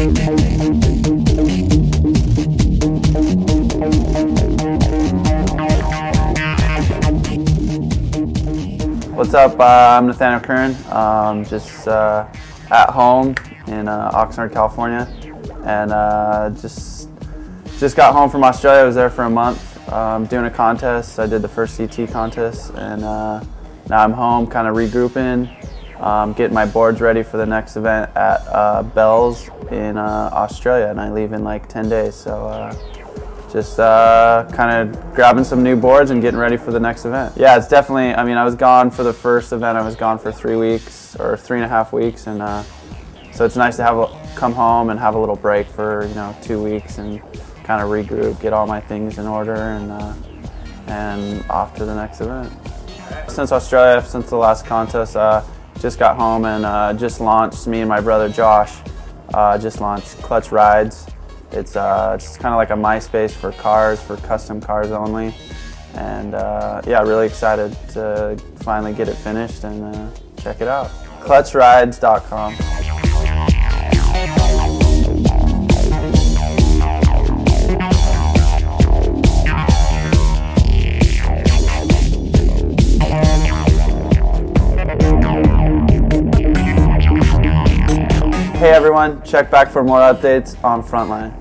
What's up? Uh, I'm Nathaniel Curran. Um, just uh, at home in uh, Oxnard, California, and uh, just just got home from Australia. I was there for a month, um, doing a contest. I did the first CT contest, and uh, now I'm home, kind of regrouping, um, getting my boards ready for the next event at uh, Bells in uh, Australia, and I leave in like 10 days. So uh, just uh, kind of grabbing some new boards and getting ready for the next event. Yeah, it's definitely. I mean, I was gone for the first event. I was gone for three weeks or three and a half weeks, and uh, so it's nice to have a, come home and have a little break for you know two weeks and kind of regroup, get all my things in order, and uh, and off to the next event. Since Australia, since the last contest, uh, just got home and uh, just launched. Me and my brother Josh uh, just launched Clutch Rides. It's uh, it's kind of like a MySpace for cars, for custom cars only, and uh, yeah, really excited to finally get it finished and uh, check it out. ClutchRides.com. Hey everyone, check back for more updates on Frontline.